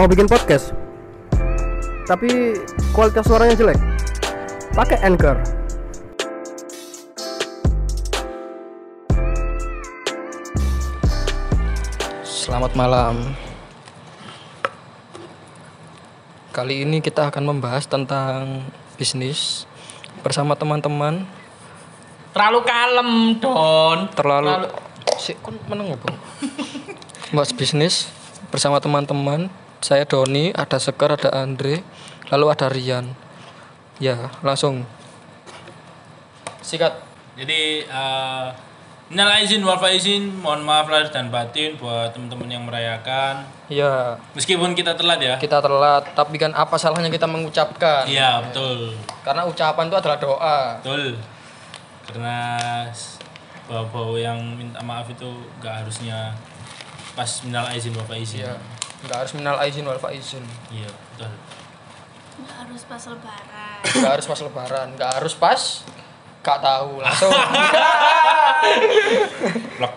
Mau bikin podcast? Tapi kualitas suaranya jelek. Pakai Anchor. Selamat malam. Kali ini kita akan membahas tentang bisnis bersama teman-teman Terlalu kalem, Don. terlalu si kon meneng apa? Bahas bisnis bersama teman-teman. Saya Doni, ada Sekar, ada Andre, lalu ada Rian. Ya, langsung. Sikat. Jadi eh minal izin wal faizin, mohon maaf lahir dan batin buat teman-teman yang merayakan. Ya, Meskipun kita telat ya. kita telat, tapi kan apa salahnya kita mengucapkan? Iya, betul. Karena ucapan itu adalah doa. Betul. Karena bau-bau yang minta maaf itu gak harusnya pas minal izin wal faizin. Ya, nggak harus minal aizin wal faizin. Iya, betul. Nggak harus pas lebaran Nggak harus pas lebaran, nggak harus pas Gak tahu langsung. Blok.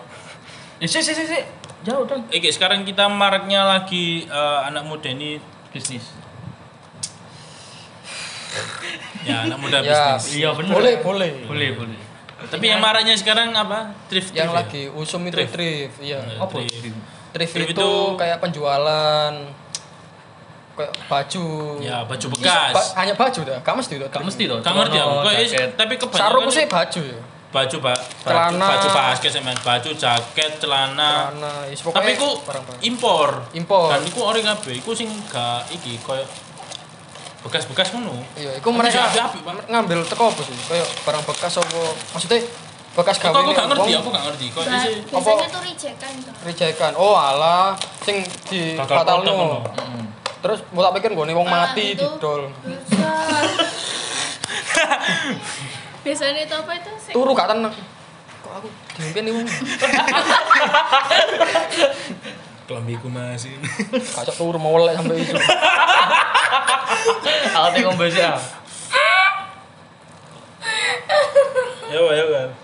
Eh, si, si, si, si. Jauh dong. Oke, sekarang kita maraknya lagi eh, anak muda ini Bisnis. ya anak muda ya, bisnis. Iya, bener. Boleh, boleh. Boleh, boleh. Tapi yang maraknya sekarang apa? Thrift Yang thrift ya? lagi usum itu Thrift. thrift, iya. Iya. Apa? Thrift. Thrift Thrift itu, itu- kayak penjualan kayak baju. Ya, baju Ba- bekas. hanya baju dah, gak mesti tuh. Gak mesti tuh. Gak ngerti. Celana, jaket. tapi kebanyakan Sarung sih baju ya. baju pak Celana. baju basket sama baju jaket celana Karena is Ah. tapi ku barang-barang. impor Impor. dan iku ori kabeh iku sing gak iki koyo bekas-bekas ngono Iya, Tapi mereka ngambil teko apa sih? Kayak barang bekas apa? Maksudnya bekas Kok gawe aku gak ngerti aku gak ngerti kok isi biasanya tuh rejekan tuh Rijekan. Oh, alah sing di batalno. kontak ngono. Mm. Terus mau tak pikir gue wong mati itu. didol. Biasanya itu apa itu sih Turu gak tenang. Kok aku diimpian nih wong. kelambiku masih Kacau turu mau welek sampai itu. Aku tengok besi ah. ya ya kan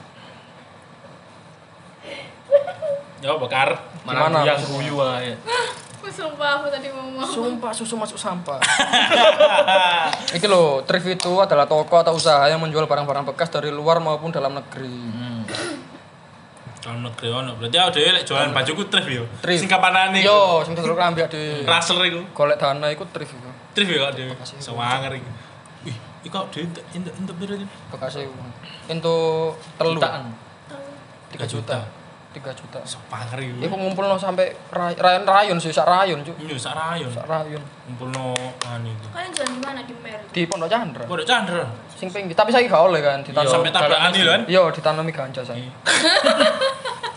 ya bakar Gimana? Mana yang guyu aja. Aku sumpah aku tadi ngomong Sumpah susu masuk sampah. Iki loh, thrift itu adalah toko atau usaha yang menjual barang-barang bekas dari luar maupun dalam negeri. Hmm. kalau negeri ono berarti aku dhewe lek jualan bajuku thrift yo Thrift. sing kapanane Yo, sing dulu ambil di raser iku golek dana iku thrift iku. thrift yo kok dhewe sewanger iku Ih, iku kok dhewe entek entek entek piro iki? Bekasnya untuk telu. Jutaan. 3 juta. 3 juta. Sewanger iku. Iku ngumpulno sampai ray- rayon rayon sih, sak rayon, Cuk. Iya, sak rayon. Sak rayon. Ngumpulno anu itu. kalian jualan di mana di Mer Di Pondok Chandra. Pondok Chandra. Sing pinggir, tapi saya gak oleh kan ditanam. Sampai tabrakan itu kan. Iya, ditanami ganja saya.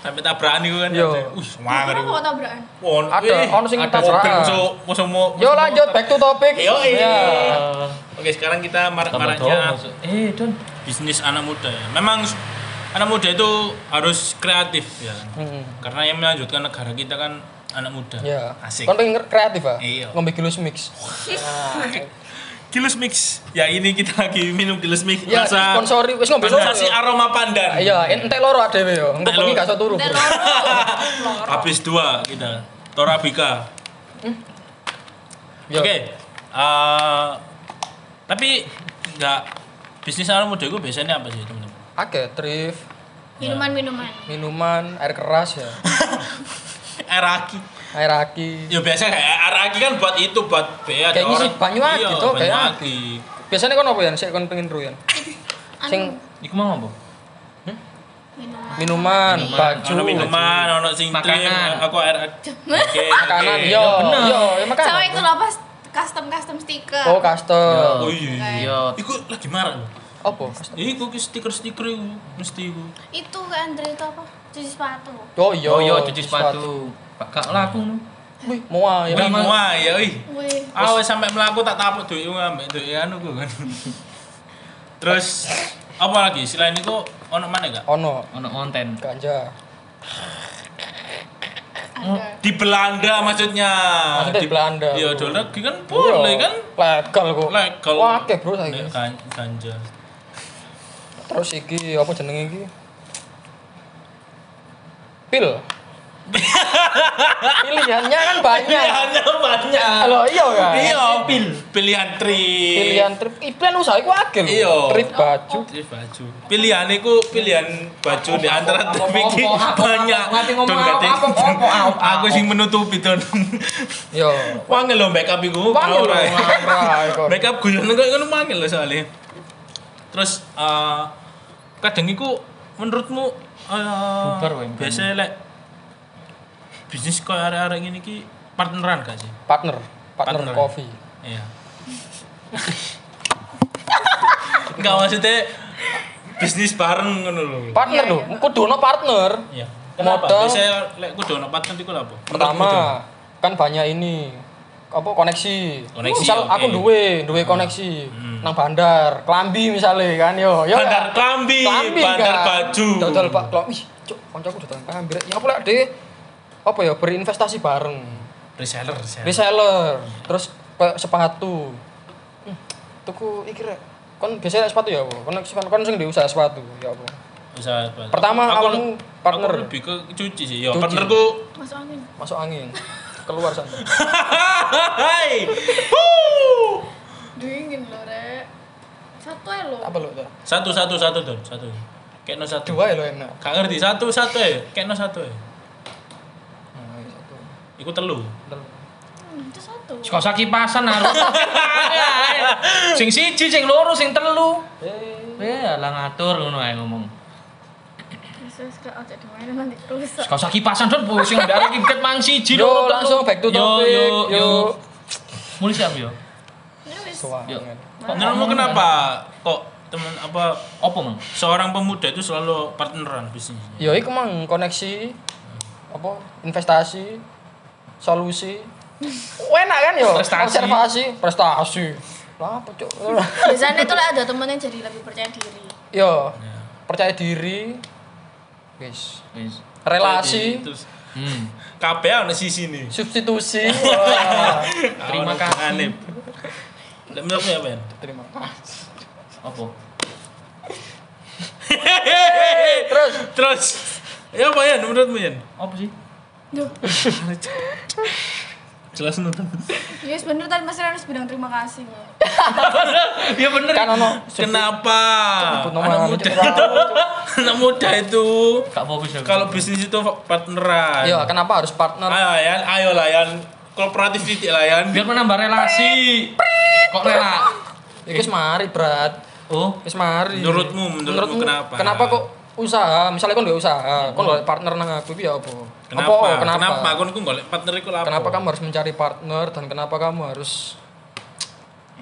Sampai tabrakan itu kan. Iya. Wih, sewanger Kenapa iku. kok tabrakan Ada, ono sing ada tabrakan. Musuh musuh mau. Yo lanjut back to topic. Yo, iya. Ya. Oke, sekarang kita marak-maraknya. Eh, Don. bisnis anak muda ya. Memang anak muda itu harus kreatif ya kan. Hmm. Karena yang melanjutkan negara kita kan anak muda. Ya. Asik. Kon pengen kreatif ah? Iya. Ngombe gilus mix. Gilus Mix. Ya ini kita lagi minum Gilus Mix. Ya, Rasa sponsori wis ngombe sensasi aroma pandan. Iya, entek loro dhewe yo. Engko Entek bengi gak iso turu. Habis dua kita. Torabika. Yo. Oke. eh, tapi nggak bisnis anak muda itu biasanya apa sih teman-teman? Akeh thrift, minuman-minuman minuman, air keras ya. Air aki. Air aki. Ya biasa kayak air aki kan buat itu buat bea ada Kayak ngisi orang- banyu aki Iya, toh, kayak aki. Biasanya kon apa ya? Sik kon pengen ru ya. Sing Iku mau apa? minuman minuman, baju, Ono minuman, ono sing Makanan. aku air aki. Oke, makanan. oke. Yo, bener. yo, ya makanan. sama itu pas custom custom stiker Oh, custom. Oh iya. iya. Iya. Iku lagi marah. Apa? Iku ki stiker-stiker itu mesti iku. itu ke Andre itu apa cuci sepatu Oh iya, Oh, iya cuci sepatu. Pak Kak laku nu. Wih, mau ya. Wih, muah ya wih. wih Ah, wis sampe mlaku tak tapuk duit ngambil duit anu ku kan. Terus apa lagi selain itu ono mana gak? Ono Ono konten. ganja. ada Di Belanda maksudnya. Maksudnya di Belanda. Iya, dol lagi kan boleh kan? Legal kok. Legal. Wah, akeh bro saiki. Nek gan- ganja. Terus iki apa jenenge iki? Pil. Pilihannya kan banyak. Pilihannya banyak. Halo, iya kan? Iya, pil. Pilihan trip. Pilihan trip, pilihan usaha iku akeh lho. Iya. Trip baju. Trip baju. Pilihan iku pilihan baju di antara trip iki banyak. Don apa, Aku sing menutupi don. Yo. Wangel lho iku. Wangel lho, ora, iku. Make up guyon kok ngono wangel lho soalnya. Terus eh, kadang iku menurutmu eh, Bubar Mbak. biasa lek bisnis koyo arek-arek ngene iki partneran gak sih? Partner, partner, Partner. coffee. Iya. Enggak maksudnya bisnis bareng ngono lho. Partner lho, kudu ono partner. Iya. Kenapa? Modal. Biasanya lek kudu ono partner iku lho apa? Pertama, kan banyak ini apa koneksi. Koneksi, Misal oke. aku duwe, duwe koneksi nang bandar, Klambi misalnya kan yo. yo Bandar kan? Klambi, bandar baju. Dodol Pak Klambi. Ih, cuk, kancaku dodol Klambi. Ya apa lek de apa ya berinvestasi bareng. reseller, reseller. Reseller, terus kayak sepatu. Hmm, tuku iki rek. Kon biasanya sepatu ya apa? Kon kon kon sing di usaha sepatu ya apa? Usaha sepatu. Pertama, Aku- awalmu partner. Aku lebih ke cuci sih. Ya, partnerku Masuk angin. Masuk angin. Keluar sana. Hai. Dingin loh, Rek. Satu ya lo. Apa lo? Dah? Satu satu satu don, satu. Kayak no satu. Dua ya lo enak. Gak ngerti satu satu ya, kayak no satu ya. Nah, iya, satu. Iku telu. Telu. Hmm, itu satu. Kok usah kipasan harus. sing siji, sing loro, sing telu. Eh, Eh, lah ngatur ngono ae ngomong. Terus gak ajak dimainin nanti rusak. Kok usah kipasan don, Bu. sing ndare mang siji Yo, langsung back to Yo, topic. Yo, Yo. yo. Mulai siap yo. Ya wis. Menurutmu kenapa kok teman apa Apa mang? seorang pemuda itu selalu partneran bisnisnya? Ya iku mang koneksi apa investasi solusi. Enak kan yo? Prestasi. Observasi, prestasi. Lah apa cuk? Biasanya tuh lah ada temen yang jadi lebih percaya diri. Yo, percaya diri. Guys, Wis. relasi, Terus Hmm. kabeh ana sisi nih. substitusi. Wah. Terima kasih. Menurutmu apa ya? Terima kasih. Apa? Terus Terus ya apa ya menurutmu ya? Apa sih? Jelas nonton. Ya sebenernya tadi Mas harus bilang terima kasih. loh. ya bener. kan ono Kenapa? Anak muda, anak muda itu Gak fokus ya. kalau bisnis itu partneran. Yo, kenapa harus partner? Ayo ya, ayo lah ya. Kooperatif lah ya. biar menambah relasi. Kok rela? Iku wis mari, Brat. Oh, Wis mari. Menurutmu, menurutmu kenapa? Kenapa kok usaha? Misalnya kon gak usaha, kon golek partner nang aku iki ya apa? Kenapa? Apa? Kenapa? Kenapa? Aku niku golek partner iku lah. Kenapa kamu harus mencari partner dan kenapa kamu harus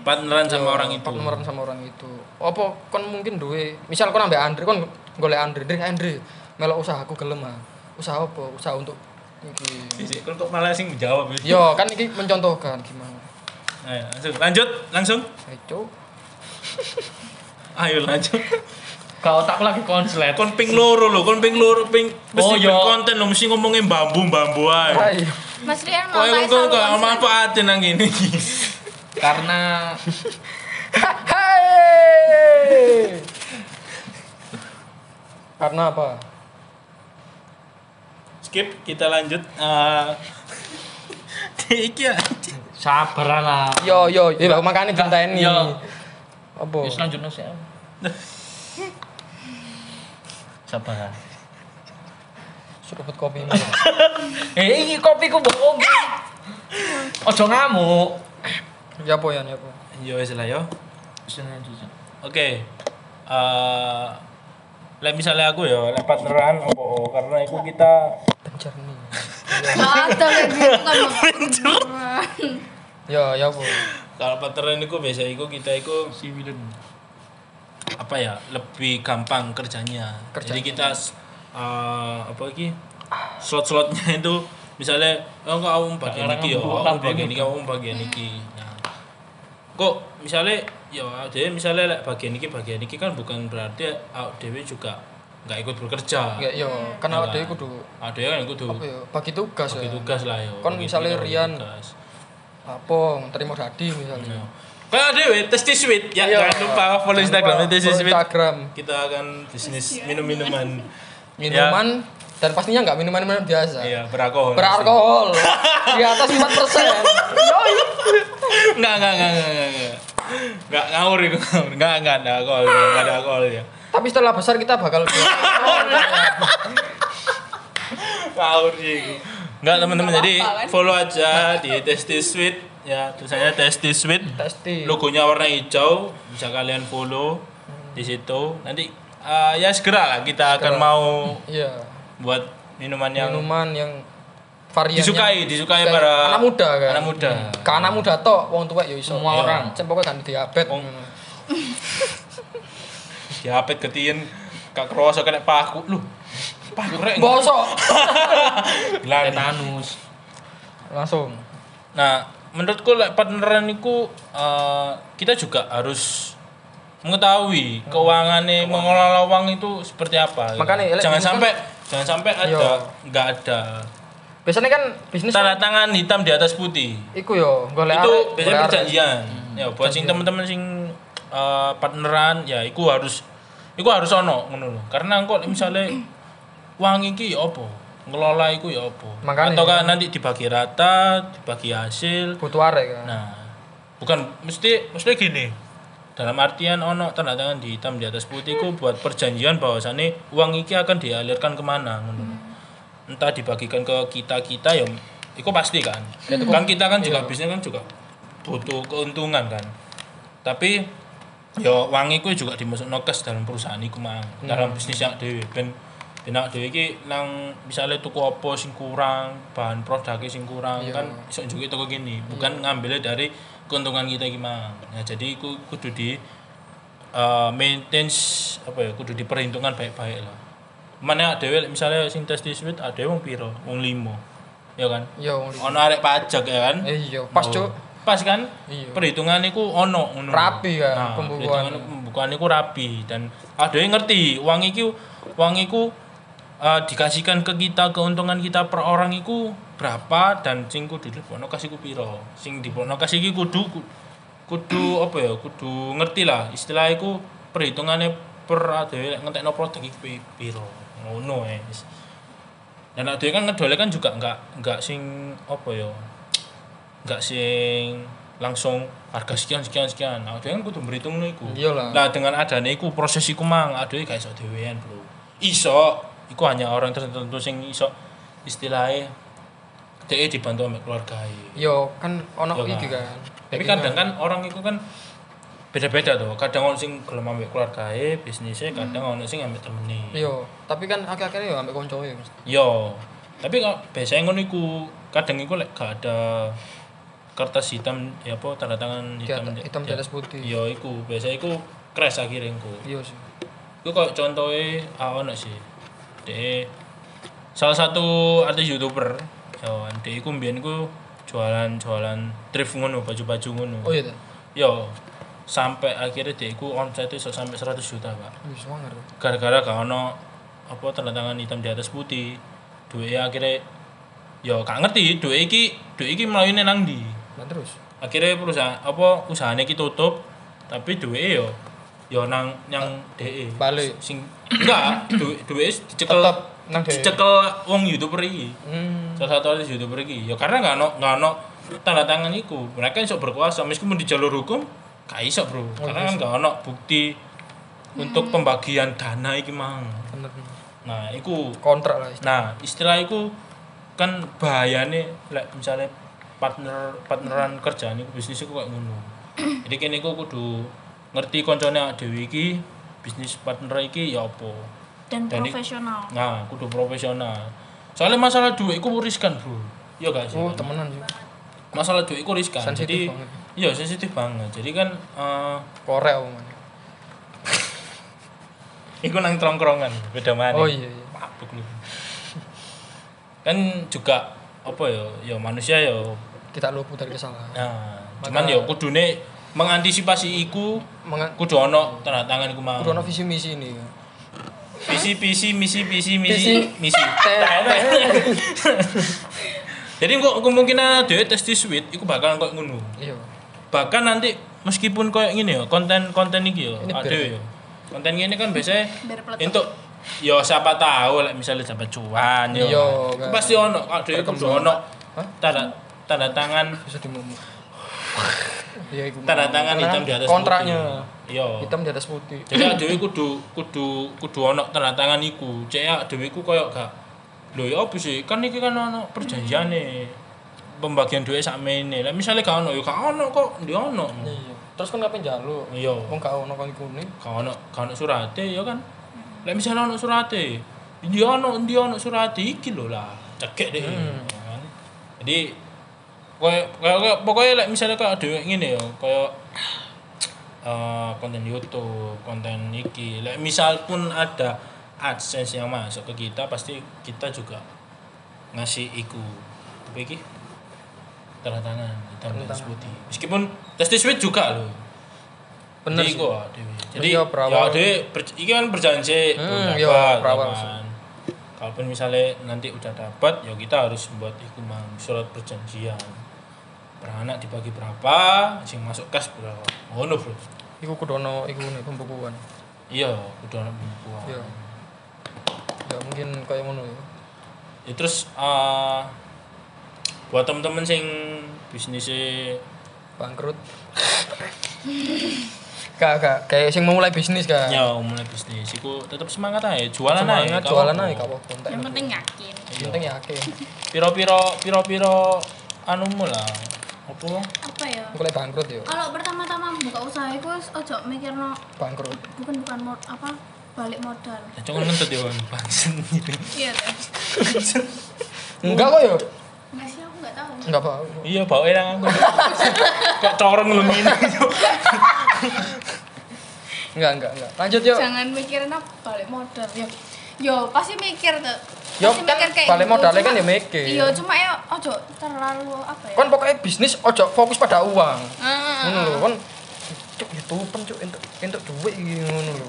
partneran sama orang itu? partneran sama orang itu? Apa kon mungkin duwe, misal kon ambek Andre, kon golek Andre, Andre, Andre, melok usaha aku gelem ah. Usaha apa? Usaha untuk iki. Sisi, kok kok malah sing menjawab ya? Yo, kan iki mencontohkan gimana. Ayo, langsung. Lanjut, langsung. Ayo, Ayo lanjut. Kau tak lagi konslet. Kon ping loro lho, kon ping loro ping Oh, mesti yo. konten lho mesti ngomongin bambu-bambu ae. Ayo. Mas Rian mau kayak kok konslet. manfaatin nang ngene iki. Karena Hai. Karena apa? Skip, kita lanjut. Eh iki ya. sabar lah. Yo yo, yo makane dinteni. Yo. Apa? Wis lanjutno sih. Sabar. Seruput kopi ini. Eh, iki kopiku mbok oke. Ojo ngamuk. ya apa ya, ya apa? Yo wis lah yo. Wis lanjut. Oke. Eh lek misalnya aku ya, lek partneran opo karena itu kita. Gak ada kayak gitu kan. Ya, ya apa? kalau partneran itu biasa itu kita itu Si Willen. Apa ya lebih gampang kerjanya. Kerjanya. Jadi kita eh, apa lagi slot-slotnya itu misalnya oh kok kamu bagian iki ya, ngebuk kamu tambah bagian iki, kamu bagian iki. Nah, kok misalnya ya jadi misalnya lek bagian iki bagian iki kan bukan berarti awak dewe juga nggak ikut bekerja. Ya, yo, kan Iya awak kan? dhewe kudu Ada kan kudu apa? Bagi tugas bagi ya. tugas lah ya. Kon Bagi misalnya Rian. Apa, terima dadi misalnya. Ya. Kayak dewe Testi Sweet ya Iya. jangan lupa follow Instagram follow Sweet. Instagram. Kita akan bisnis minum-minuman. Minuman Dan pastinya nggak minuman-minuman biasa. Iya, beralkohol. Beralkohol. Di atas 4 persen. Enggak, enggak, enggak, enggak, enggak, enggak. Enggak ngawur itu, ngawur. Enggak, enggak ada alkohol, enggak ada alkohol ya. Tapi setelah besar kita bakal Ngawur sih. Enggak teman-teman, jadi kan? follow aja di Tasty Sweet ya, tulisannya Tasty Sweet. Testi. Logonya warna hijau, bisa kalian follow di situ. Nanti eh, ya segera lah kita akan Segera. mau Iya. buat minuman yang Minuman yang variannya disukai, disukai para anak muda kan. Anak muda. Ke anak muda tok wong tuwek ya iso. Semua Iya. orang. Pokoknya kan diabetes. Wong- Diapet ketien kak kroso kena paku lu. Paku rek. Bosok. Tetanus. Langsung. Nah, menurutku lek partneran itu eh, kita juga harus mengetahui keuangannya mengelola uang itu seperti apa. gitu. Makanya, lek jangan sampai jangan sampai ada nggak ada Biasanya kan bisnis tanda tangan hitam di atas putih. iku yo golek itu biasanya perjanjian. Ya buat sing teman-teman sing eh, partneran ya iku harus iku harus ono ngono lho. Karena engko misalnya uang iki ya apa? Ngelola iku ya apa? Makanya. Atau kan nanti dibagi rata, dibagi hasil. butuh arek kan. Nah, bukan mesti mesti gini. Dalam artian ono tanda tangan di hitam di atas putih ku buat perjanjian bahwasannya uang iki akan dialirkan ke mana ngono. Entah dibagikan ke kita kita ya, itu pasti kan. Kan kita kan juga bisnis kan juga butuh keuntungan kan. Tapi ya uang itu juga dimasuk nokes dalam perusahaan iku mang dalam bisnis yang dewe ben ben awake dhewe iki nang misalnya tuku apa sing kurang bahan produknya sing kurang Iya. kan iso juga toko gini bukan ngambilnya dari keuntungan kita iki mang. Nah jadi iku kudu di eh, maintenance apa ya kudu diperhitungkan baik-baik lah. Mana dhewe misalnya sing tes di sweet ada wong piro? Wong limo ya kan? Wong li- ono arek pajak ya kan? Eh, iya, pas Oh. cuk. pas kan? Iya. perhitungan iku ono ngono. Rapi kan, nah, pembukuan. perhitungan pembukuan iku rapi. Dan ada yang ngerti uang iku uang iku eh, dikasihkan ke kita keuntungan kita per orang iku berapa dan sing kudu dilebokno kasih ku piro? Sing dilebokno kasih iki kudu ku- kudu apa ya? Kudu ngerti lah istilah iku perhitungannya per adewe lek ngentekno produk iki pi- piro? Ngono eh dan adewe kan ngedole kan juga enggak enggak sing apa ya? Enggak sing langsung harga sekian sekian sekian. Nah kan kudu berhitung iku. Iyalah. Nah dengan adanya iku proses iku mang aduh gak iso dhewean, Bro. Iso, iku hanya orang tertentu sing iso istilahnya DE dibantu sama keluarga Yo kan ono Yo, iki kan. kan. Tapi kadang kan orang itu kan beda-beda tuh. Kadang ono sing gelem ambek keluarga bisnisnya, kadang ono sing ambek temene. Yo, tapi kan akhir-akhirnya yo ambek konco yo. Yo. Tapi kok biasanya ngono iku kadang iku lek gak ada kertas hitam ya apa tanda tangan hitam atas- hitam di atas putih. Yo iku biasanya iku crash akhirnya iku. Iya sih. Itu kok contohnya ah ono sih. De salah satu artis youtuber, yo de iku mbiyen iku jualan-jualan thrift ngono, baju-baju ngono. Oh iya. Yo sampai akhirnya de iku omset iso sampai 100 juta, Pak. Gara-gara gak ono apa tanda tangan hitam di atas putih. Duitnya akhirnya yo gak ngerti duit iki duit iki mlayune nang ndi. Nah terus. Akhirnya perusahaan apa usahanya iki tutup tapi duitnya yo yo nang yang DE Balik. sing enggak duit duit dicekel. Tetep nang dicekel wong youtuber iki Hmm. salah satu artis youtuber iki ya karena nggak ono nggak ono tanda tangan iku. Mereka iso berkuasa meskipun di jalur hukum gak iso bro. Karena kan nggak ono bukti untuk pembagian dana iki mang. Bener. nah iku Kontrak lah. nah istilah iku kan bahayane lek misalnya partner partneran kerjaan iku bisnis iku kayak ngono. Jadi kene iku kudu ngerti koncone dhewe iki bisnis partner iki ya apa dan Dan profesional Nah, kudu profesional. Soalnya masalah duit itu riskan, Bro. Iya gak sih? Oh, temenan sih. Masalah duit itu riskan. Sensitif Jadi banget. iya sensitif banget. Jadi kan eh Korek omongan. iku nang tongkrongan, beda mana. Oh iya iya. Mabuk lu. Kan juga apa ya? Ya manusia ya. Tidak luput dari kesalahan. Nah, Maka- cuman ya kudune mengantisipasi iku Menga- kudu ono tanda tangan iku mau. Kudu ono visi misi ini. Visi visi misi visi misi misi. Jadi kok kemungkinan duit tes di sweet iku bakal kok ngono. Iya. bahkan nanti meskipun kayak gini ya konten konten ini ya ada ya konten ini kan biasanya untuk Yo siapa tahu like misalnya dapat cuan yo. Iya, Itu kan. Pasti ono, kak dhewe kudu ono tanda tanda tangan bisa dimumuk iya iku tanda tangan Karena hitam di atas kontraknya putih. Iya. hitam di atas putih Jadi dhewe kudu kudu kudu ono tanda tangan iku. Cek dhewe iku koyo gak Lho ya apa sih? Kan iki kan ono perjanjiane. Pembagian duit sakmene. Lah misale gak ono ya gak ono kok, ndi ono. iya terus kan ngapain jaluk Iya. wong gak ono kon kuning Gak ono gak ono surate ya kan. Lah misale ono surate. Ndi ono ndi ono surate iki lho lah. Cekek deh. Hmm. ya kan. Jadi koyo koyo pokoknya lek misalnya kayak dhewe ngene ya, koyo eh, konten YouTube, konten iki. Lek misal pun ada AdSense yang masuk ke kita, pasti kita juga ngasih iku. Tapi iki tanda tangan hitam Tanda dan putih. Meskipun Testy Sweet juga loh. bener sih Dewi. Jadi ya. Dewi, ber- iki kan berjanji Hmm. Kalaupun misalnya nanti udah dapat, ya kita harus buat iku mang surat perjanjian. Per anak dibagi berapa, sing masuk kas berapa. Ngono, Bro. iku kudu ono iku nih pembukuan Iya, udah anak pembukuan. iya ya mungkin kayak ngono ya Ya, terus eh, buat temen-temen sing bisnisnya bangkrut gak gak kayak sing mau mulai bisnis gak ya mulai bisnis, iku tetap semangat aja, jualan aja. semangat jualan aja entek Yang penting yakin. Yang penting yakin Piro-piro piro-piro anumu lah. Apa? Apa ya? Aku lagi bangkrut yo Kalau pertama-tama buka usaha itu ojo mikirno bangkrut bukan bukan mod apa balik modal. Ya jangan ngentut ya bangsen gitu. Iya deh. enggak kok yo Enggak sih aku enggak tahu. enggak apa Iya bau enak aku. Kok corong lu ngene. enggak enggak enggak lanjut yo Jangan mikirin apa balik modal. Yo, yo pasti mikir tuh. Yo, Pasti kan balik gitu. modalnya kan ya mikir. Iya, cuma ya ojo terlalu apa ya? kan pokoknya bisnis ojo fokus pada uang Ah, ngono lho kan cuk YouTube cuk entuk entuk duit ngono lho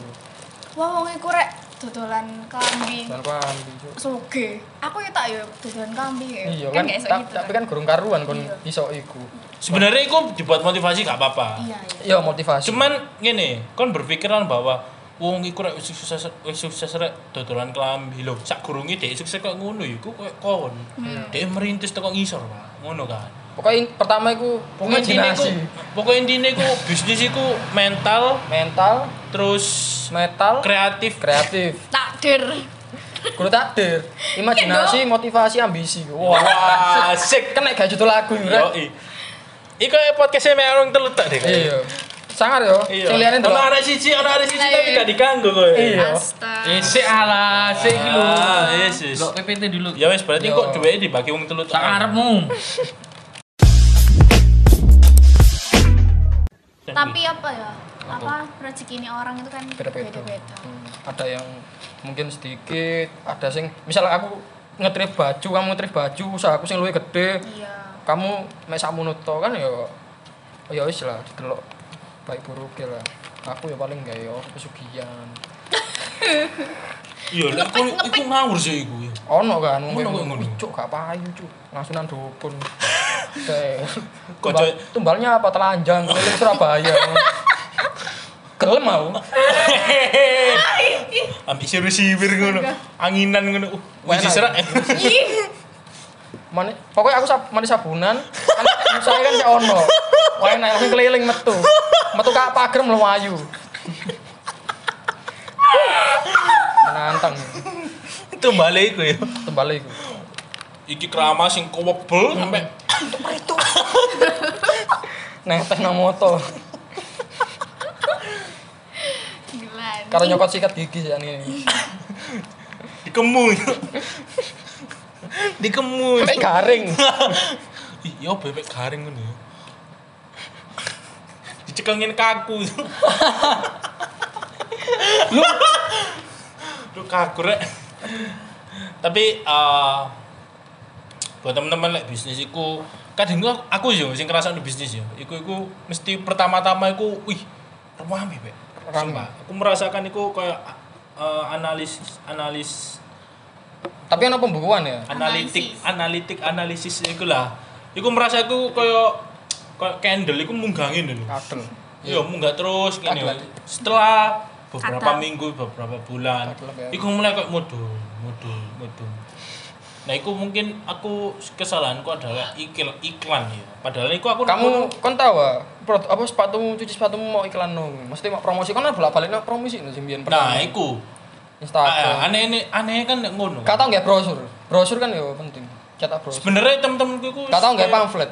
Wah, wong iku rek dodolan kambing. dan kambing cuk Soge. Aku ya tak yo dodolan kambing ya. iya kan kan ta- gitu. tapi kan gurung karuan kon Iya. iso iku Sebenarnya itu dibuat motivasi gak apa-apa. Iya, iya. iya motivasi Cuman gini, kon berpikiran bahwa wong iku rek sukses wis sukses rek dodolan klambi lho. Sak gurunge dhek sukses kok ngono iku koyo kon. Dhek merintis teko ngisor, Pak. Ngono kan. pokoknya pertama iku Pokoknya intinya iku, imajinasi pokoknya intinya iku bisnis iku mental mental terus metal kreatif kreatif Takdir. kudu takdir imajinasi motivasi ambisi wah asik. kan nek gak judul lagu Yo, rek Iku podcastnya mek orang telu tak deh. iya sangar yo Iya. sing liyane Ono ndelok arek siji, ono arek siji tapi iya. gak diganggu kowe. Iya. Isik ala, sik iki lho. Ah, yes, yes. Delok PPT dulu. Ya wis berarti kok duweke dibagi wong telu Tak arepmu. Tapi apa ya? Apa rezeki ini orang itu kan beda-beda ada yang mungkin sedikit ada sing misalnya aku ngetrip baju kamu ngetrip baju usaha aku sing luwih gede Iya. kamu mek sakmono to kan ya ya wis lah delok baik buruk lah. Aku ya paling gak ya pesugihan. Iya, lek aku iku ngawur sih iku. ya. ono kan kayak ngono. "Wih, cuk gak payu cuk. Ngasunan dukun. Kayak, tumbal- tumbalnya apa? Telanjang keliling Surabaya. Gelem mau Ambil siwir-siwir ngono. Anginan ngono. Uh, wis serak. Mani, pokoknya aku sab, mani sabunan. Kan saya kan gak ono. Wah enak langsung keliling metu metu kak pager melayu menantang Itu balik iku ya. tembali iku Iki kerama sing kowebel sampe netes nang moto Gila. karo nyokot sikat gigi ya ini dikemu. dikemu. sampai garing Ih, yo bebek garing ngono ya. Dicekengin kaku. Lu Lu kaku rek. Tapi eh buat teman-teman lek bisnis iku kadang gua aku yo sing ngerasa di bisnis yo. Iku iku mesti pertama-tama iku wih rame Bek. Rame. Aku merasakan iku kayak eh, analis analis tapi ono pembukuan ya analitik analitik analisis iku lah iku merasa aku koyo koyo candle iku munggangin dulu kadel. Iya munggah terus gini Kadel. setelah beberapa Ada. minggu beberapa bulan ya. iku mulai kayak mudun mudun mudun nah iku mungkin aku kesalahanku adalah ikil iklan ya. Padahal iku aku kamu kon tahu ah, apa sepatu cuci sepatumu mau iklan no mesti mau promosi kan bolak balik promosi no biyen nah iku. Instagram. Ah, aneh aneh aneh kan ngono. Gak tau nggak brosur. Brosur kan ya penting. Cetak brosur. Sebenarnya temen-temenku iku tau nggak kayak- pamflet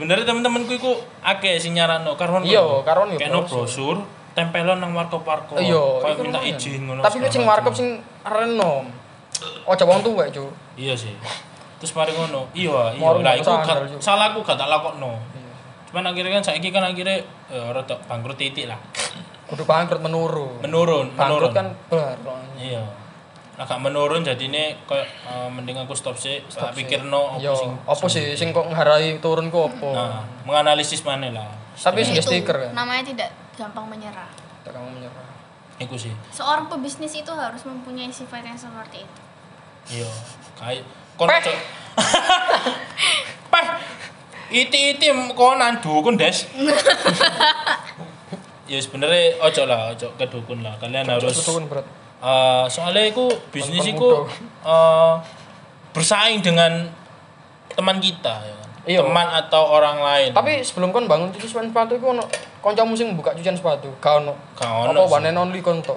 sebenarnya temen-temenku iku akeh sing nyarano karwan Iya, karwan no brosur. tempelon nang warkop-warkop iya minta izin ngono tapi segala sing markup sing renom ojo wong tuwa cuk. Iya sih. Terus mari ngono. Iya iya. Lah gak iku gak- juga. salahku gak tak lakokno. Iya. cuman akhirnya kan saiki kan akhirnya ya rada bangkrut titik lah. Kudu bangkrut menurun. Menurun bangkrut menurun. kan bar iya agak menurun jadi ini kayak eh, mending aku stop sih. Stop tak sih. pikir no Yo, apa sih? sing kok ngarai turun ku apa? Nah menganalisis mana lah. Tapi sing Itu stiker kan namanya tidak gampang menyerah. Tak kamu menyerah. Iku sih. Seorang pebisnis itu harus mempunyai sifat yang seperti itu. Iya kayak kon Peh. cok peh! Iti iti konan dukun des. Ya sebenarnya ojo lah ojo ke dukun lah. Kalian harus turun berat Eh, soalnya itu bisnis itu kon eh, bersaing dengan teman kita ya kan? Iya. teman atau orang lain tapi sebelum kon bangun cuci sepatu itu ono kancamu sing buka cucian sepatu gak ono Gak apa ono sih. one and only kon tok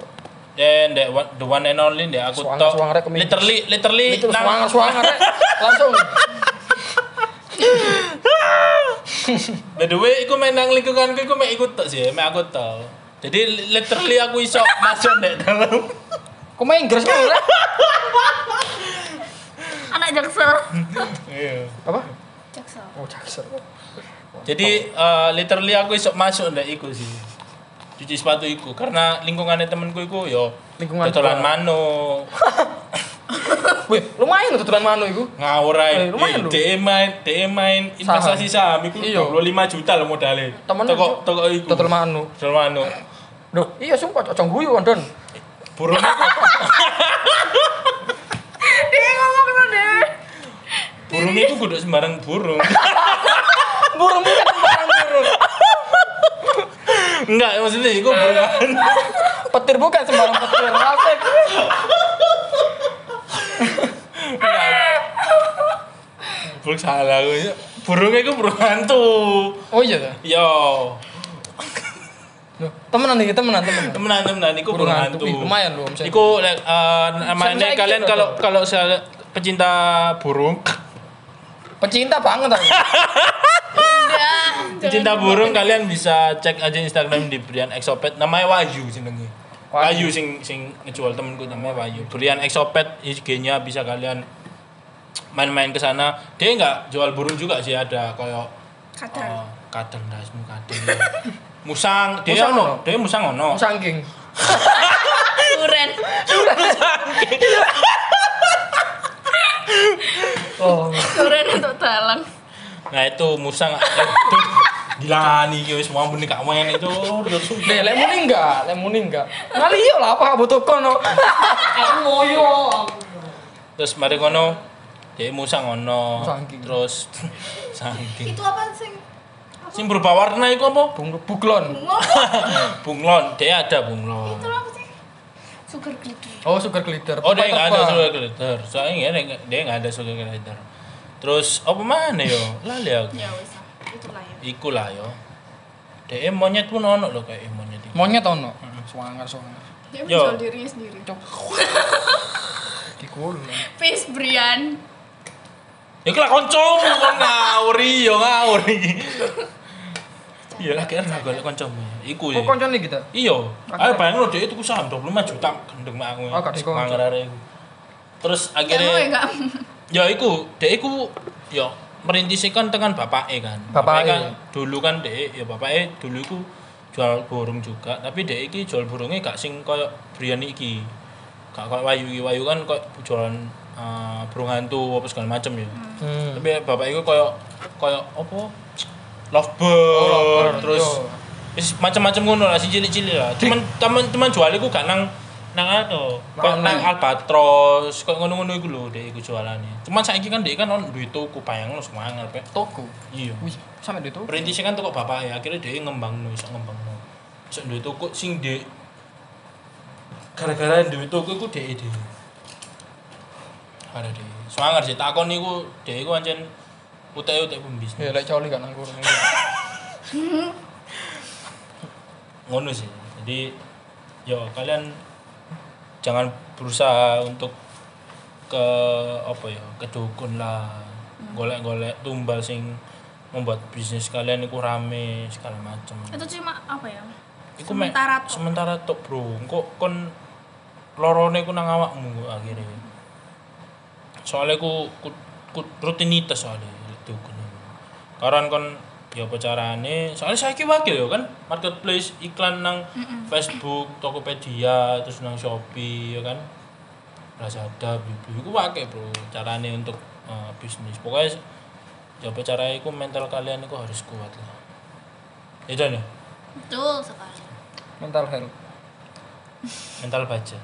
dan the one, the one and only deh aku tok kemintis. literally literally itu nang- suangar suangar rek. langsung by the way aku main nang lingkunganku aku main ikut tok sih main aku tok jadi literally aku iso masuk deh dalam kok main Inggris kan rek anak jaksel iya apa jaksel oh jaksel jadi eh, literally aku iso masuk deh iku sih cuci sepatu iku karena lingkungannya temenku iku yo Lingkungan dodolan juga. mano wih lumayan tutulan mano itu ngawur Eh, ae. lumayan Eh, lho. DE main DE main investasi saham iku Iya. 25 juta loh modalnya. temen toko toko iku. tutul mano Tutul mano. Duh, iya sumpah cocok guyu Don. Burung dia ngomong tuh deh burung iku kudu sembarang burung. Burung bukan sembarang burung. Enggak, maksudnya iku burung. Petir bukan sembarang petir. Asik. Burung salah aku. Burung iku burung hantu. Oh iya dah. Yo, temenan nih, temenan, temenan. temenan temenan iku Burung burung hantu. Ih, lumayan loh. Iku eh, namanya kalian kalau kalau saya pecinta burung Pecinta banget aku. Pecinta burung kalian bisa cek aja Instagram di Brian Exopet namanya Wahyu jenenge. Wahyu. Sing sing ngejual temenku namanya Wahyu. Brian Exopet IG-nya bisa kalian main-main ke sana. Dia nggak jual burung juga sih ada kayak kadang eh, kadang dasmu kadang. musang, dia Musang ono, dia musang ono. Sangking. duren Oh. duren untuk dalang Nah itu musang itu gila nih guys semua benih kak main itu Deh, lek muni enggak, lek muni enggak. Ngali yo lah apa butuh kono. Aku moyo. terus mari kono dia musang ono terus sangking itu apa sih sing berubah warna itu apa? Bung buklon. bunglon. Dia ada bunglon. Itu apa sih? Sugar glitter. Oh, sugar glitter. oh dia nggak ada sugar glitter. Soalnya dia dia nggak ada sugar glitter. Terus apa mana yo? Lali aku. Ya wes itulah ya. Iku lah yo dia monyet pun ono loh kayak monyet itu Monyet ono. Suangar, suangar. dia Yo. menjual dirinya sendiri. Dikul. Peace Brian. Ya lah koncomu kon ngawuri yo ngawuri iya lah kira golek koncomu. Iku Oh, ya. koncone kita. iya. Ayo bayangin lo dia itu saham 25 juta gendeng mak aku. Oh, gak dikon. mangarare iku. Terus ya akhirnya ya iku dek iku ya kan dengan bapake kan. Bapake. kan dulu kan dek ya bapake dulu iku jual burung juga. Tapi dek iki jual burungnya gak sing koyo Brian iki. Gak koyo Wayu iki. Wayu kan koyo jualan eh, burung hantu apa segala macem ya. Hmm. tapi bapak iku koyo koyo apa lovebird, Oh, lovebird, terus wis macam-macam ngono lah si cilik-cilik lah teman teman teman jual iku gak nang nang anu kok Nang- nang albatros kok ngono-ngono iku lho dek iku jualane cuman saiki kan dek kan on duit tuku bayang lo semangat pe Toko. iya Wih, sampe itu. perintisnya kan toko bapak ya akhirnya dia ngembang no iso ngembang no Cek duwe toko sing di gara-gara duwe toko iku dhek dhewe. Ada deh. Soalnya sih takon niku dhek iku ancen utek-utek pembisnis. Ya lek coli kan anggur. ngono sih jadi yo kalian jangan berusaha untuk ke apa ya ke dukun lah golek-golek tumbal sing membuat bisnis kalian itu rame segala macam Itu cuma apa ya? Iku sementara tok. sementara tok bro kok kon lorone ku nang awakmu akhirnya soalnya ku, ku, ku rutinitas soalnya karena kon ya apa carane? Soalnya saya wakil ya kan marketplace iklan nang Facebook Tokopedia terus nang Shopee ya kan? Lazada Bibi iku wakil bro carane untuk eh, bisnis. Pokoknya ya apa iku mental kalian itu harus kuat lah. Itu ya? Betul sekali. Mental health. mental baja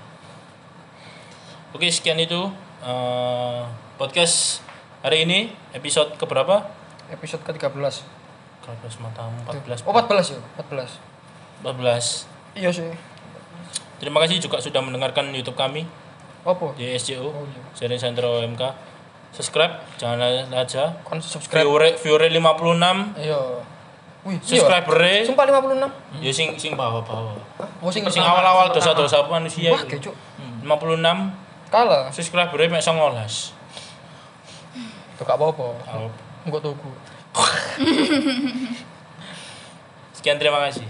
oke sekian itu eh, podcast hari ini episode keberapa Episode ke-13. 14 matamu 14 Oh, 14 ya? 14. 14 Iya sih. terima kasih juga sudah mendengarkan YouTube kami Apa? di SJO Oh iya. Sharing Sentro MK subscribe jangan aja Kon subscribe. viewer viewer 56 Iya. Wih, iya. subscriber Sumpah 56. ya sing sing bawah-bawah Oh, sing sing awal-awal dosa-dosa manusia Wah, kecuk. 56 Kalah. subscriber mek 19 Tuh gak apa-apa. Oh. Enggak tuku. sekian terima kasih